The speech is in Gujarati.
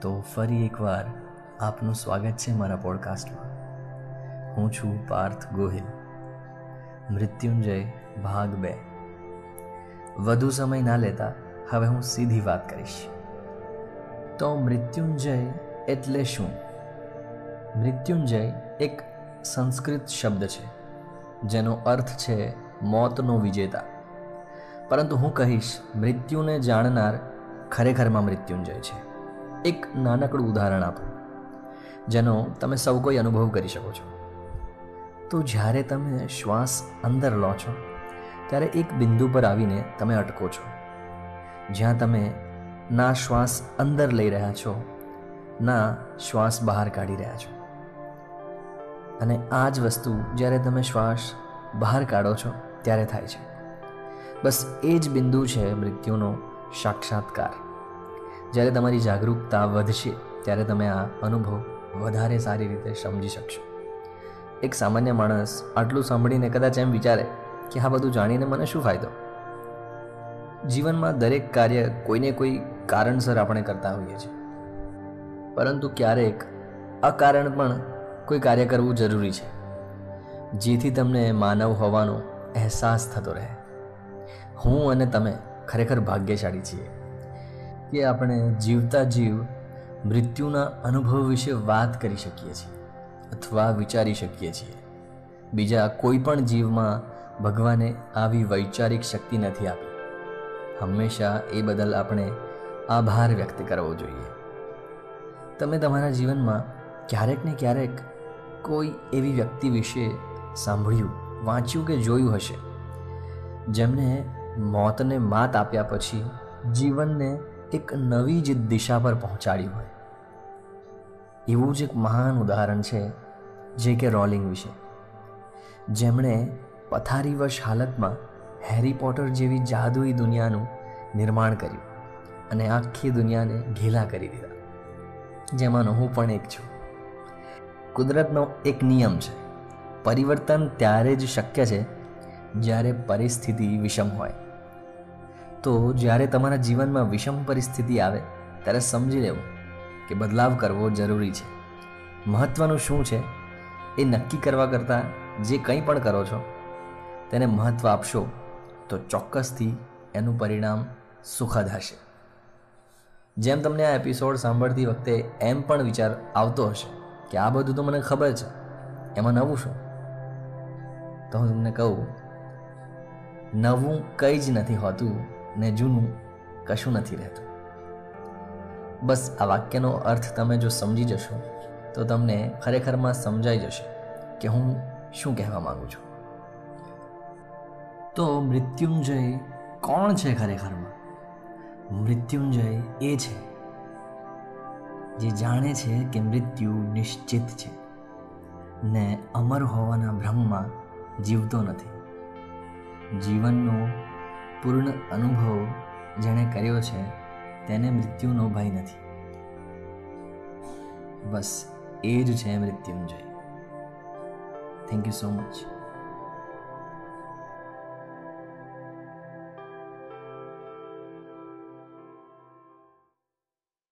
તો ફરી એકવાર આપનું સ્વાગત છે મારા પોડકાસ્ટમાં હું છું પાર્થ ગોહિલ. મૃત્યુંજય ભાગ બે. વધુ સમય ના લેતા હવે હું સીધી વાત કરીશ. તો મૃત્યુંજય એટલે શું? મૃત્યુંજય એક સંસ્કૃત શબ્દ છે, જેનો અર્થ છે મોતનો વિજેતા. પરંતુ હું કહીશ, મૃત્યુને જાણનાર ખરેખરમાં મૃત્યુંજય છે. એક નાનકડું ઉદાહરણ આપું, જેનો તમે સૌ કોઈ અનુભવ કરી શકો છો. તો જ્યારે તમે શ્વાસ અંદર લો છો, ત્યારે એક બિંદુ પર આવીને તમે અટકો છો. જ્યાં તમે ના શ્વાસ અંદર લઈ રહ્યા છો, ના શ્વાસ બહાર કાઢી રહ્યા છો. અને આ જ વસ્તુ જ્યારે તમે શ્વાસ બહાર કાઢો છો, ત્યારે થાય છે. બસ એ જ બિંદુ છે મૃત્યુનો સાક્ષાત્કાર. જ્યારે તમારી જાગૃતતા વધશે, ત્યારે તમે આ અનુભવ વધારે સારી રીતે સમજી શકશો. એક સામાન્ય માણસ આટલું સાંભળીને કદાચ એમ વિચારે કે આ બધું જાણીને મને શું ફાયદો? જીવનમાં દરેક કાર્ય કોઈને કોઈ કારણસર આપણે કરતા હોઈએ છીએ. પરંતુ ક્યારેક અકારણ પણ કોઈ કાર્ય કરવું જરૂરી છે, જેથી તમને માનવ હોવાનો અહેસાસ થતો રહે. હું અને તમે ખરેખર ભાગ્યશાળી છીએ. કે આપણે જીવતા જીવ મૃત્યુના અનુભવ વિશે વાત કરી શકીએ છીએ અથવા વિચારી શકીએ છીએ. બીજા કોઈ પણ જીવમાં ભગવાને આવી વૈચારિક શક્તિ નથી આપી. હંમેશા એ બદલ આપણે આભાર વ્યક્ત કરવો જોઈએ. તમે તમારા જીવનમાં ક્યારેક ને ક્યારેક કોઈ એવી વ્યક્તિ વિશે સાંભળ્યું, વાંચ્યું કે જોયું હશે? જેમને મોતને માત આપ્યા પછી જીવનને એક નવી જ દિશા પર પહોંચાડી હોય. એવું જ એક મહાન ઉદાહરણ છે જે કે રોલિંગ વિશે. જેમણે પથારીવશ હાલતમાં હેરી પોટર જેવી જાદુઈ દુનિયાનું નિર્માણ કર્યું અને આખી દુનિયાને ઘેલા કરી દીધા. જેમાંનો હું પણ એક છું. કુદરતનો એક નિયમ છે. પરિવર્તન ત્યારે જ શક્ય છે જ્યારે પરિસ્થિતિ વિષમ હોય. તો જ્યારે તમારા જીવનમાં વિષમ પરિસ્થિતિ આવે, ત્યારે સમજી લેવું કે બદલાવ કરવો જરૂરી છે. મહત્ત્વનું શું છે? એ નક્કી કરવા કરતાં જે કંઈ પણ કરો છો, તેને મહત્ત્વ આપશો, તો ચોક્કસથી એનું પરિણામ સુખદ હશે. જેમ તમને આ એપિસોડ સાંભળતી વખતે એમ પણ વિચાર આવતો હશે કે આ બધું તો મને ખબર છે, એમાં નવું શું? તો હું તમને કહું, નવું કંઈ જ નથી હોતું ને જૂનું કશું નથી રહેતું. બસ આ વાક્યનો અર્થ તમે જો સમજી જશો, તો તમને ખરેખરમાં સમજાઈ જશે કે હું શું કહેવા માગું છું. તો મૃત્યુંજય કોણ છે ખરેખરમાં? મૃત્યુંજય એ છે જે જાણે છે કે મૃત્યુ નિશ્ચિત છે ને અમર હોવાના ભ્રમમાં જીવતો નથી. જીવનનો પૂર્ણ અનુભવ જેણે કર્યો છે, તેને મૃત્યુનો ભય નથી. બસ એ જ છે Mrityunjay. Thank you so much